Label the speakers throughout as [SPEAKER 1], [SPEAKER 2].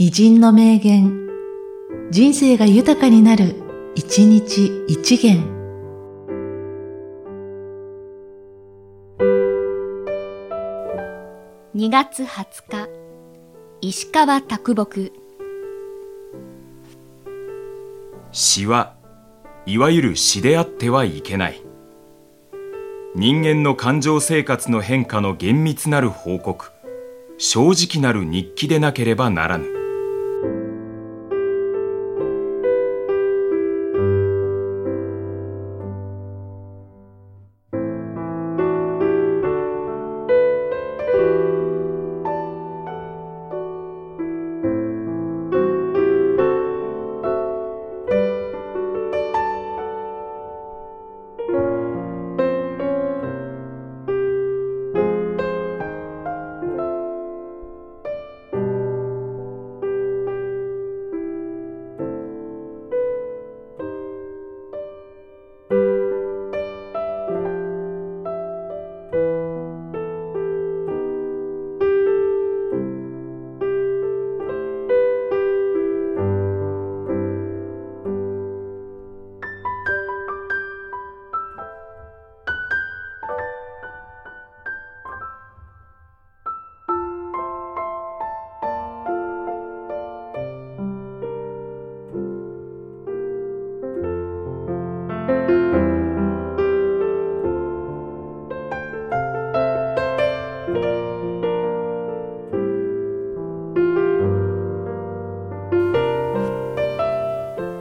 [SPEAKER 1] 偉人の名言、人生が豊かになる、一日一元。
[SPEAKER 2] 2月20日、石川啄木。
[SPEAKER 3] 詩はいわゆる詩であってはいけない。人間の感情生活の変化の厳密なる報告、正直なる日記でなければならぬ。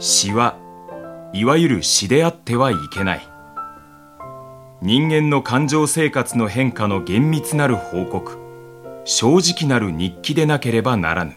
[SPEAKER 3] 詩はいわゆる詩であってはいけない。人間の感情生活の変化の厳密なる報告正直なる日記でなければならぬ。